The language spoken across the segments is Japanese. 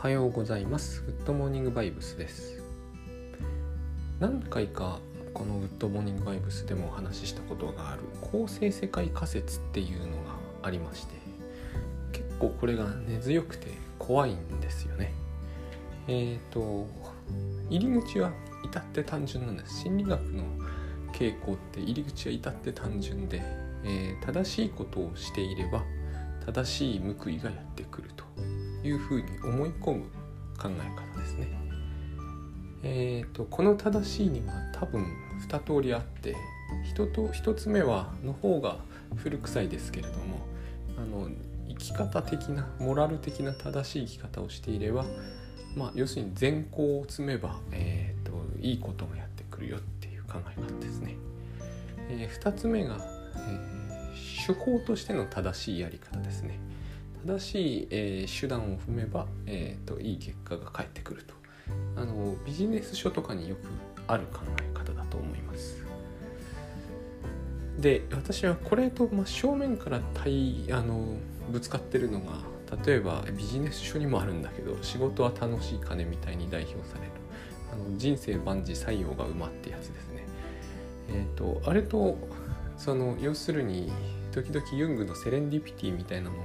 おはようございます。グッドモーニングバイブスです。何回かこのグッドモーニングバイブスでもお話ししたことがある公正世界仮説っていうのがありまして結構これが根強くて怖いんですよね。えっ、ー、と入り口は至って単純なんです。心理学の傾向って入り口は至って単純で、えー、正しいことをしていれば正しい報いがやってくると。いうふうに思い込む考え方ですね。えーと、この正しいには多分2通りあって1と1つ目はの方が古臭いですけれどもあの生き方的なモラル的な正しい生き方をしていれば、まあ、要するに善行を積めば、えーと、といいことがやってくるよっていう考え方ですね。えー、2つ目が、えー手法としての正しいやり方ですね正しい、えー、手段を踏めば、えーと、いい結果が返ってくると。あのビジネス書とかによくある考え方だと思います。で私はこれと真正面から対あのぶつかってるのが例えばビジネス書にもあるんだけど仕事は楽しい金みたいに代表される。あの人生万事採用が馬ってやつですね。えっ、ー、とあれとその要するに時々ユングのセレンディピティみたいなのが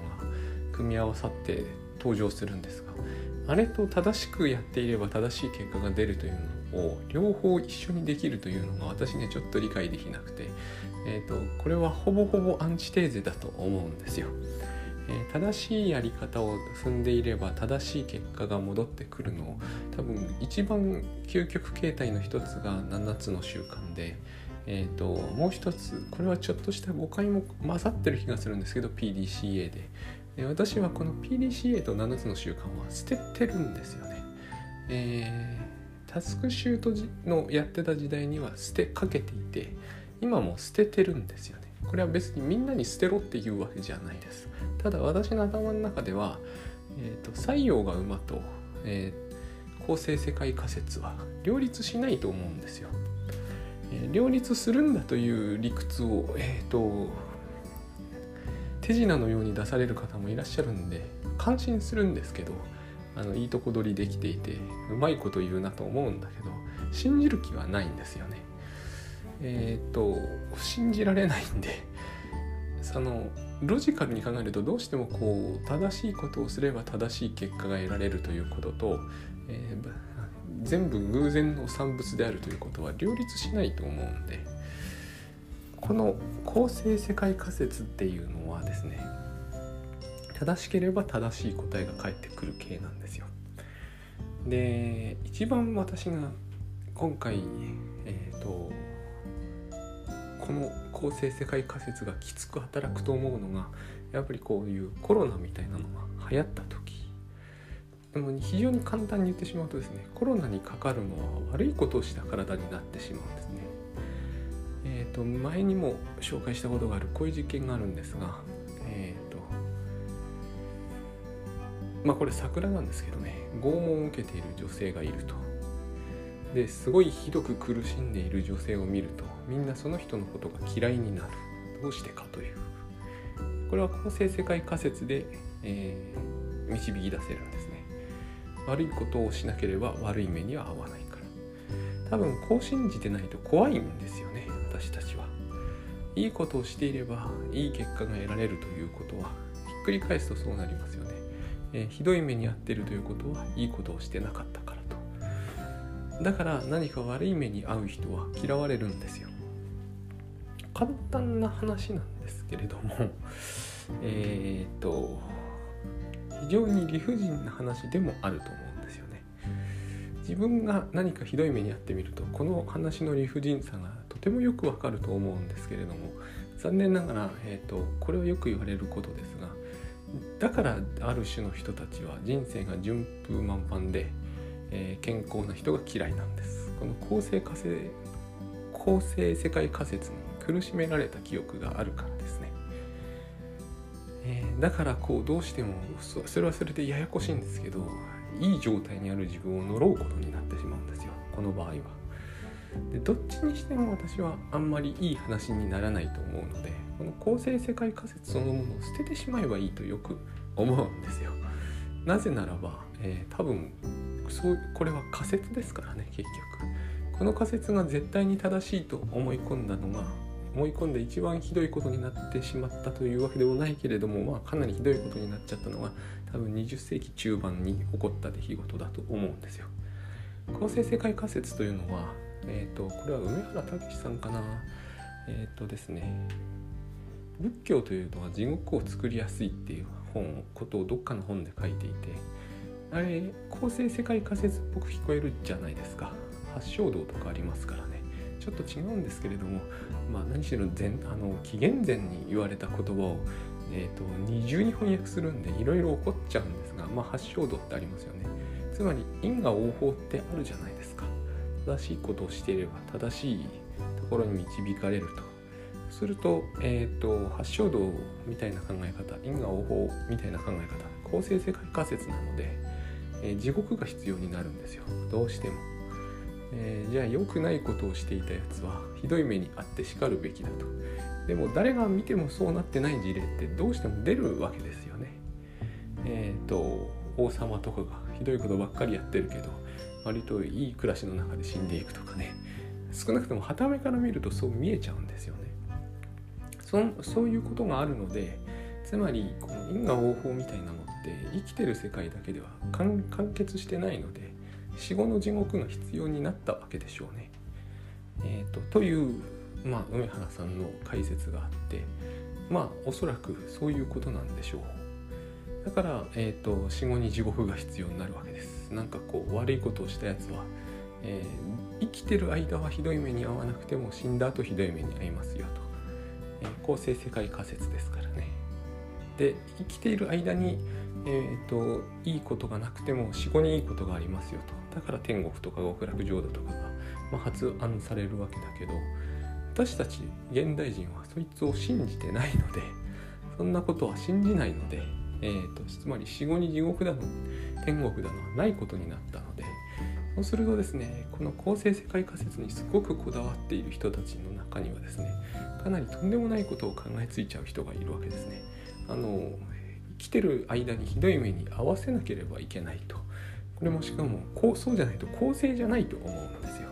組み合わさって登場するんですがあれと正しくやっていれば正しい結果が出るというのを両方一緒にできるというのが私ねちょっと理解できなくて、えーと、これはほぼほぼアンチテーゼだと思うんですよ。え、正しいやり方を踏んでいれば正しい結果が戻ってくるのを多分一番究極形態の一つが7つの習慣で、えーと、もう一つこれはちょっとした誤解も混ざってる気がするんですけど PDCA でで私はこの PDCA と7つの習慣は捨ててるんですよね、えー、タスクシュートのやってた時代には捨てかけていて今も捨ててるんですよね。これは別にみんなに捨てろっていうわけじゃないです。ただ私の頭の中では、えーと、採用が馬と、えー、構成世界仮説は両立しないと思うんですよ。え両立するんだという理屈を、えーと、手品のように出される方もいらっしゃるんで感心するんですけどあのいいとこ取りできていてうまいこと言うなと思うんだけど信じる気はないんですよね。えっ、と信じられないんでそのロジカルに考えるとどうしてもこう正しいことをすれば正しい結果が得られるということと、えー全部偶然の産物であるということは両立しないと思うんでこの構成世界仮説っていうのはですね正しければ正しい答えが返ってくる系なんですよ。で一番私が今回えっ、ー、とこの構成世界仮説がきつく働くと思うのがやっぱりこういうコロナみたいなのが流行った時でも非常に簡単に言ってしまうとですねコロナにかかるのは悪いことをした体になってしまうんですね。と前にも紹介したことがあるこういう実験があるんですがえ、ー、とまあこれ桜なんですけどね拷問を受けている女性がいると。ですごいひどく苦しんでいる女性を見るとみんなその人のことが嫌いになる。どうしてかという。これは構成世界仮説で、えー、導き出せるんですね。悪いことをしなければ悪い目には合わないから。多分こう信じてないと怖いんですよね。いいことをしていればいい結果が得られるということはひっくり返すとそうなりますよね、えー、ひどい目に遭っているということはいいことをしてなかったからと。だから何か悪い目に遭う人は嫌われるんですよ。簡単な話なんですけれども えっ、と非常に理不尽な話でもあると思うんですよね。自分が何かひどい目に遭ってみるとこの話の理不尽さがてもよくわかると思うんですけれども残念ながら、えーと、これはよく言われることですがだからある種の人たちは人生が順風満帆で、えー、健康な人が嫌いなんです。この構成化成構成世界仮説に苦しめられた記憶があるからですね。えー、だからこうどうしてもそれはそれでややこしいんですけどいい状態にある自分を呪うことになってしまうんですよこの場合は。でどっちにしても私はあんまりいい話にならないと思うのでこの構成世界仮説そのものを捨ててしまえばいいとよく思うんですよ。なぜならば、えー、多分そうこれは仮説ですからね結局この仮説が絶対に正しいと思い込んだのが思い込んで一番ひどいことになってしまったというわけでもないけれども、まあ、かなりひどいことになっちゃったのが多分20世紀中盤に起こった出来事だと思うんですよ。構成世界仮説というのは、えーと、これは梅原武さんかな。えっ、ー、とですね仏教というのは地獄を作りやすいっていう本をことをどっかの本で書いていてあれ構成世界仮説っぽく聞こえるじゃないですか。発祥道とかありますからね。ちょっと違うんですけれども、まあ、何しろ前あの紀元前に言われた言葉を、えーと、二重に翻訳するんでいろいろ起こっちゃうんですが、まあ、発祥道ってありますよね。つまり因果応報ってあるじゃないですか。正しいことをしていれば正しいところに導かれると。すると,、えーと、発祥道みたいな考え方因果応報みたいな考え方構成世界仮説なので、えー、地獄が必要になるんですよ。どうしても。えー、じゃあ良くないことをしていたやつはひどい目に遭ってしかるべきだと。でも誰が見てもそうなってない事例ってどうしても出るわけですよね。えっ、ー、と王様とかがひどいことばっかりやってるけど割といい暮らしの中で死んでいくとかね少なくともはためから見るとそう見えちゃうんですよねそそういうことがあるのでつまりこの因果応報みたいなのって生きてる世界だけでは完結してないので死後の地獄が必要になったわけでしょうね。えーと、という、まあ、梅原さんの解説があってまあおそらくそういうことなんでしょう。だから、えーと、死後に地獄が必要になるわけです。なんかこう悪いことをしたやつは、えー、生きてる間はひどい目に遭わなくても死んだ後ひどい目に遭いますよと。えー、構成世界仮説ですからね。で生きている間にえーと、いいことがなくても死後にいいことがありますよとだから天国とか極楽浄土とかが、まあ、発案されるわけだけど私たち現代人はそいつを信じてないのでそんなことは信じないので、えーと、つまり死後に地獄だの天国だのはないことになったのでそうするとですねこの構成世界仮説にすごくこだわっている人たちの中にはですねかなりとんでもないことを考えついちゃう人がいるわけですね。あの来てる間にひどい目に合わせなければいけないと。これもしかもこうそうじゃないと公正じゃないと思うんですよ。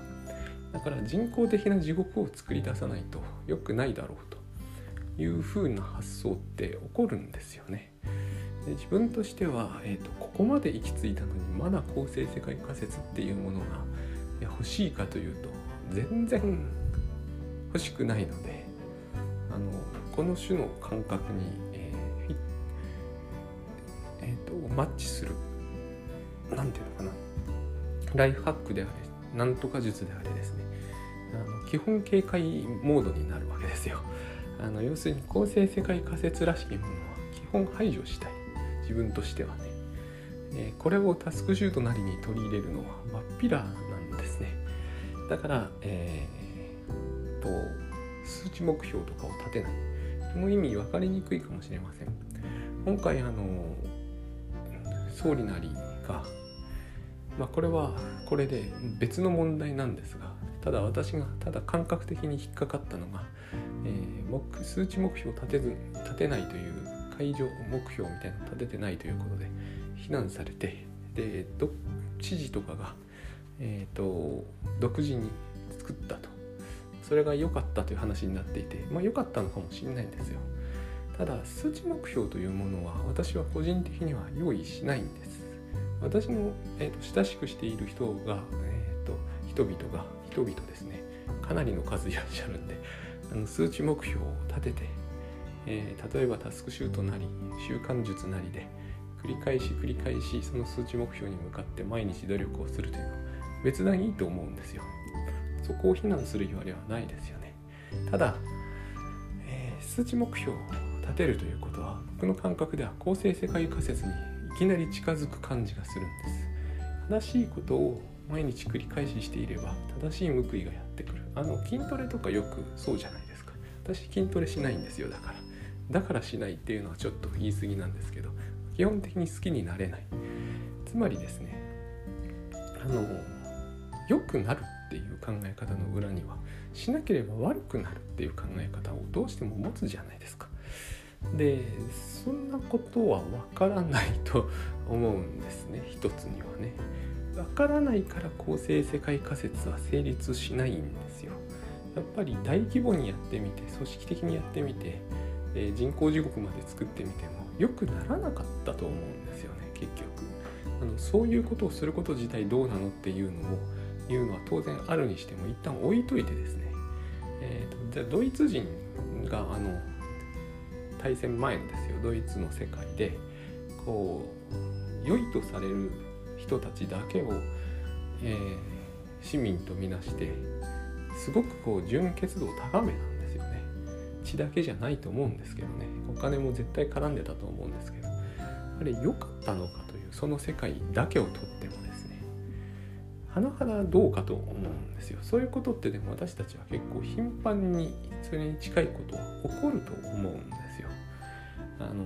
だから人工的な地獄を作り出さないと良くないだろうというふうな発想って起こるんですよね。で自分としては、えーと、ここまで行き着いたのにまだ公正世界仮説っていうものが欲しいかというと全然欲しくないのであのこの種の感覚にえーえー、とマッチする何ていうのかなライフハックであれなんとか術であれですねあの基本警戒モードになるわけですよ。あの要するに構成世界仮説らしきものは基本排除したい。自分としてはね、え、これをタスクシュートなりに取り入れるのは真っ平なんですね。だから、えー、と数値目標とかを立てない。この意味分かりにくいかもしれません。今回あの総理なりが、まあ、これはこれで別の問題なんですがただ私がただ感覚的に引っかかったのが、えー、数値目標を立てず立てないという会場目標みたいなの立ててないということで非難されてで知事とかが、えーと、独自に作ったと。それが良かったという話になっていてまあ良かったのかもしれないんですよ。ただ数値目標というものは私は個人的には用意しないんです。私の、えーと、親しくしている人が、えーと、人々が人々ですね。かなりの数いらっしゃるんであの数値目標を立てて、えー、例えばタスクシュートなり習慣術なりで繰り返し繰り返しその数値目標に向かって毎日努力をするというのは別段いいと思うんですよ。そこを非難する言われはないですよね。ただ、えー、数値目標を立てるということは僕の感覚では構成世界仮説にいきなり近づく感じがするんです。正しいことを毎日繰り返ししていれば正しい報いがやってくる。あの筋トレとかよくそうじゃないですか。私筋トレしないんですよだから。だからしないっていうのはちょっと言い過ぎなんですけど基本的に好きになれないつまりですねあの良くなるっていう考え方の裏にはしなければ悪くなるっていう考え方をどうしても持つじゃないですかでそんなことはわからないと思うんですね一つにはね。わからないから構成世界仮説は成立しないんですよ。やっぱり大規模にやってみて組織的にやってみて、えー、人工地獄まで作ってみても良くならなかったと思うんですよね結局。あのそういうことをすること自体どうなのっていうのを言うのは当然あるにしても一旦置いといてですね、えーと、じゃあドイツ人があの大戦前のですよドイツの世界でこう良いとされる人たちだけを、えー、市民とみなしてすごくこう純潔度を高めた。血だけじゃないと思うんですけどね。お金も絶対絡んでたと思うんですけど。あれ良かったのかというその世界だけをとってもですね。甚だどうかと思うんですよ。そういうことってでも私たちは結構頻繁にそれに近いことは起こると思うんですよ。あの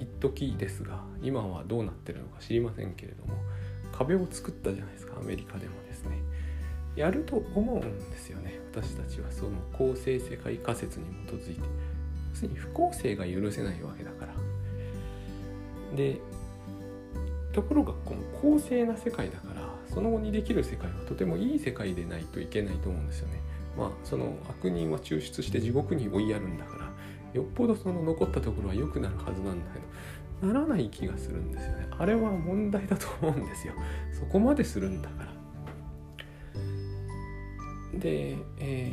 一時ですが今はどうなってるのか知りませんけれども壁を作ったじゃないですかアメリカでもですね。やると思うんですよね。私たちはその公正世界仮説に基づいて要するに不公正が許せないわけだから。でところがこの公正な世界だからその後にできる世界はとてもいい世界でないといけないと思うんですよね。まあその悪人は抽出して地獄に追いやるんだからよっぽどその残ったところは良くなるはずなんだけどならない気がするんですよね。あれは問題だと思うんですよ。そこまでするんだから。で、え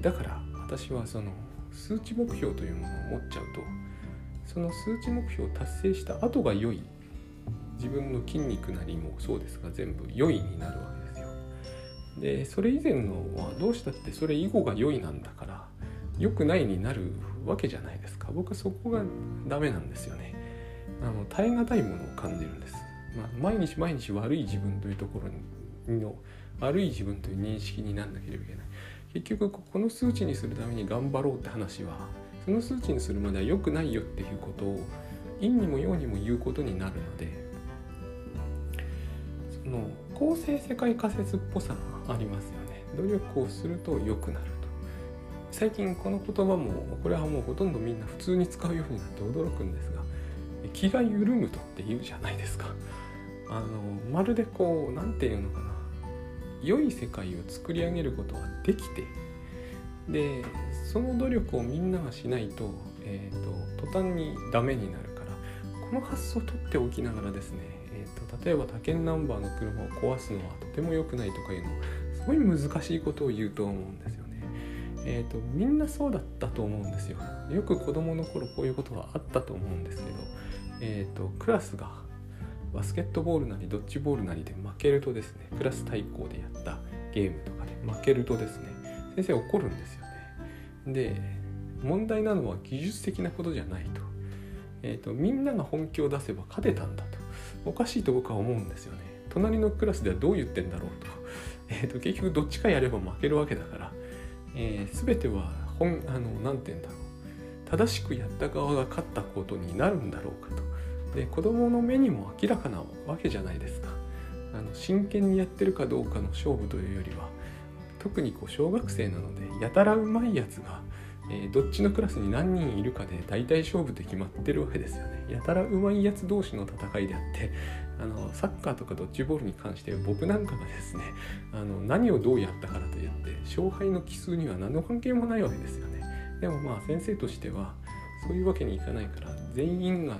ー、だから私はその数値目標というものを持っちゃうとその数値目標を達成した後が良い自分の筋肉なりもそうですが全部良いになるわけですよ。でそれ以前のはどうしたってそれ以後が良いなんだから良くないになるわけじゃないですか僕はそこがダメなんですよね。あの耐え難いものを感じるんです。まあ、毎日毎日悪い自分というところの悪い自分という認識になんなければいけない。結局この数値にするために頑張ろうって話はその数値にするまでは良くないよっていうことを陰にも陽にも言うことになるのでその公正世界仮説っぽさがありますよね。努力をすると良くなると。最近この言葉もこれはもうほとんどみんな普通に使うようになって驚くんですが気が緩むとって言うじゃないですか。あのまるでこう何て言うのかな。良い世界を作り上げることができてでその努力をみんながしないと,、えーと、途端にダメになるからこの発想を取っておきながらですね、えーと、例えば他県ナンバーの車を壊すのはとても良くないとかいうのすごい難しいことを言うと思うんですよね。えーと、みんなそうだったと思うんですよ。よく子供の頃こういうことはあったと思うんですけど、えー、とクラスがバスケットボールなりドッジボールなりで負けるとですねクラス対抗でやったゲームとかで負けるとですね先生怒るんですよね。で問題なのは技術的なことじゃないと,、えーと、みんなが本気を出せば勝てたんだと。おかしいと僕は思うんですよね。隣のクラスではどう言ってんだろうと, えーと、結局どっちかやれば負けるわけだから、えー、全ては本あの何て言うんだろう。正しくやった側が勝ったことになるんだろうかと。で子供の目にも明らかなわけじゃないですか。あの真剣にやってるかどうかの勝負というよりは特にこう小学生なのでやたらうまいやつが、えー、どっちのクラスに何人いるかで大体勝負って決まってるわけですよね。やたらうまいやつ同士の戦いであってあのサッカーとかドッジボールに関して僕なんかがですねあの何をどうやったからといって勝敗の奇数には何の関係もないわけですよね。でもまあ先生としてはそういうわけにいかないから全員が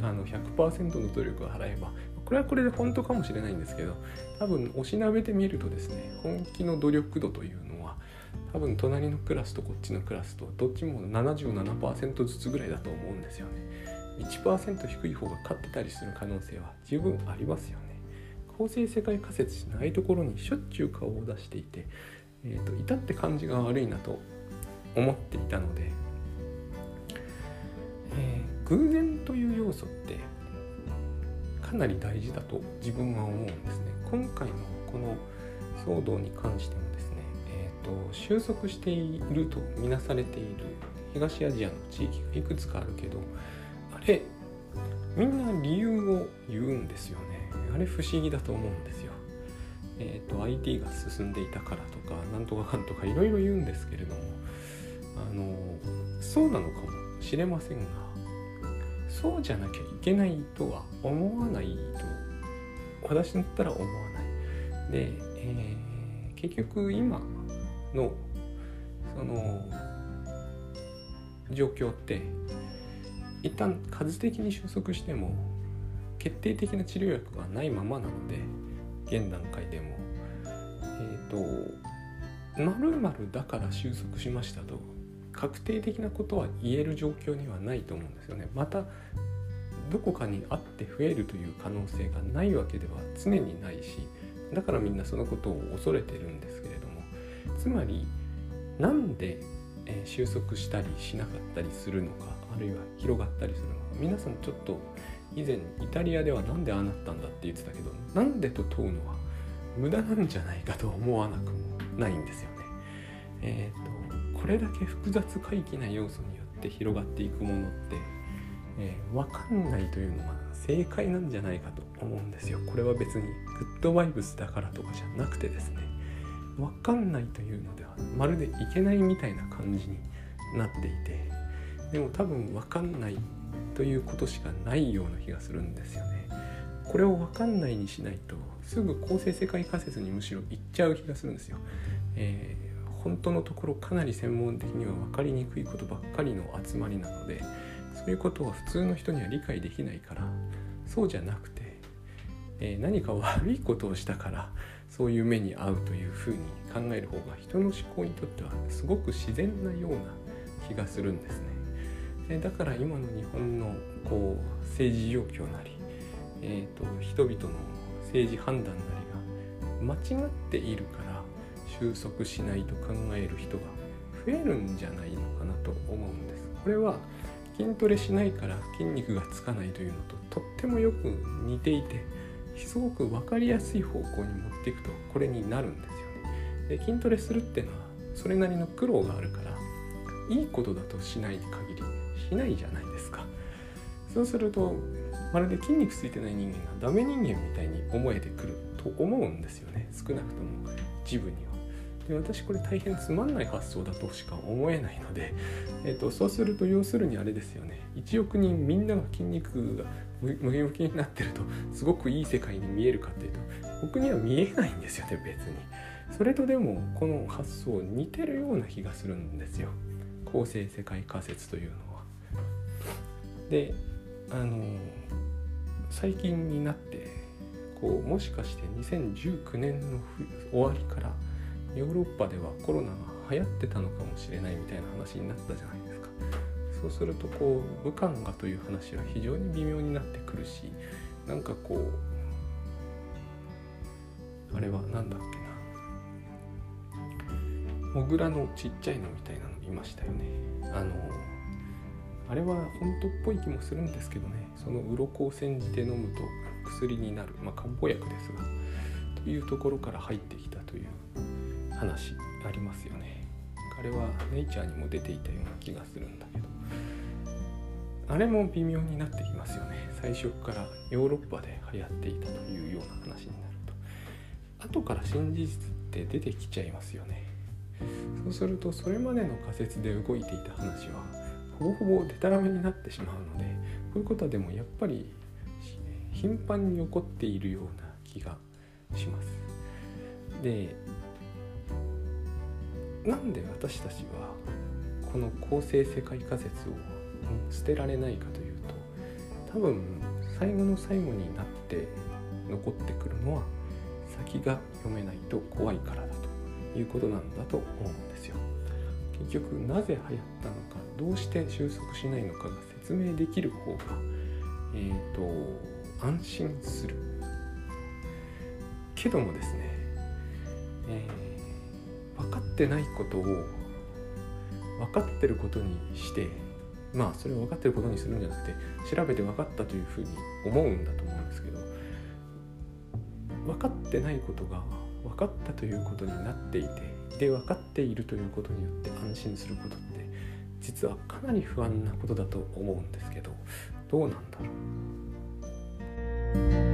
あの100%の努力を払えばこれはこれで本当かもしれないんですけど多分おしなべてみるとですね本気の努力度というのは多分隣のクラスとこっちのクラスとどっちも77%ずつぐらいだと思うんですよね。1%低い方が勝ってたりする可能性は十分ありますよね。公正世界仮説しないところにしょっちゅう顔を出していて、えーと、至って感じが悪いなと思っていたので、偶然という要素ってかなり大事だと自分は思うんですね。今回のこの騒動に関してもですね、えーと、収束しているとみなされている東アジアの地域がいくつかあるけどあれみんな理由を言うんですよね。あれ不思議だと思うんですよ。えーと、IT が進んでいたからとかなんとかかんとかいろいろ言うんですけれどもあのそうなのかもしれませんがそうじゃなきゃいけないとは思わないと私だったら思わない。で、えー、結局今のその状況って一旦数的に収束しても決定的な治療薬がないままなので現段階でも。えっ、ー、と〇〇だから収束しましたと。確定的なことは言える状況にはないと思うんですよねまたどこかにあって増えるという可能性がないわけでは常にないしだからみんなそのことを恐れてるんですけれどもつまりなんで収束したりしなかったりするのかあるいは広がったりするのか皆さんちょっと以前イタリアでは何でああなったんだって言ってたけどなんでと問うのは無駄なんじゃないかと思わなくもないんですよね。えーと、これだけ複雑回帰な要素によって広がっていくものって、えー、分かんないというのは正解なんじゃないかと思うんですよ。これは別にグッドバイブスだからとかじゃなくてですね分かんないというのではまるでいけないみたいな感じになっていてでも多分分かんないということしかないような気がするんですよね。これを分かんないにしないとすぐ構成世界仮説にむしろ行っちゃう気がするんですよ。え、本当のところかなり専門的には分かりにくいことばっかりの集まりなのでそういうことは普通の人には理解できないからそうじゃなくて、えー、何か悪いことをしたからそういう目に遭うというふうに考える方が人の思考にとってはすごく自然なような気がするんですね。えだから今の日本のこう政治状況なり、えーと、人々の政治判断なりが間違っているから収束しないと考える人が増えるんじゃないのかなと思うんです。これは筋トレしないから筋肉がつかないというのととってもよく似ていてすごく分かりやすい方向に持っていくとこれになるんですよね。で筋トレするっていうのはそれなりの苦労があるからいいことだとしない限りしないじゃないですか。そうするとまるで筋肉ついてない人間がダメ人間みたいに思えてくると思うんですよね少なくとも自分には。で私これ大変つまんない発想だとしか思えないので、えーと、そうすると要するにあれですよね1億人みんなが筋肉がムキムキになってるとすごくいい世界に見えるかっていうと僕には見えないんですよね別に。それとでもこの発想似てるような気がするんですよ構成世界仮説というのは。であの最近になってこうもしかして2019年の終わりからヨーロッパではコロナが流行ってたのかもしれないみたいな話になったじゃないですか。そうするとこう武漢がという話は非常に微妙になってくるしなんかこうあれは何だっけな。モグラのちっちゃいのみたいなのいましたよね。あのあれは本当っぽい気もするんですけどね。その鱗を煎じて飲むと薬になる。まあ漢方薬ですが。というところから入ってきたという話ありますよね。あれはネイチャーにも出ていたような気がするんだけど。あれも微妙になってきますよね。最初からヨーロッパで流行っていたというような話になると。後から真実って出てきちゃいますよね。そうするとそれまでの仮説で動いていた話はほぼほぼデタラメになってしまうのでこういうことはでもやっぱり頻繁に起こっているような気がします。でなんで私たちはこの構成世界仮説を捨てられないかというと多分最後の最後になって残ってくるのは先が読めないと怖いからだということなんだと思うんですよ。結局なぜ流行ったのかどうして収束しないのかが説明できる方がえっ、ー、と安心するけどもですね、えー、分かってないことを分かってることにしてまあそれを分かってることにするんじゃなくて調べて分かったというふうに思うんだと思うんですけど分かってないことが分かったということになっていてで分かっているということによって安心することって実はかなり不安なことだと思うんですけどどうなんだろう。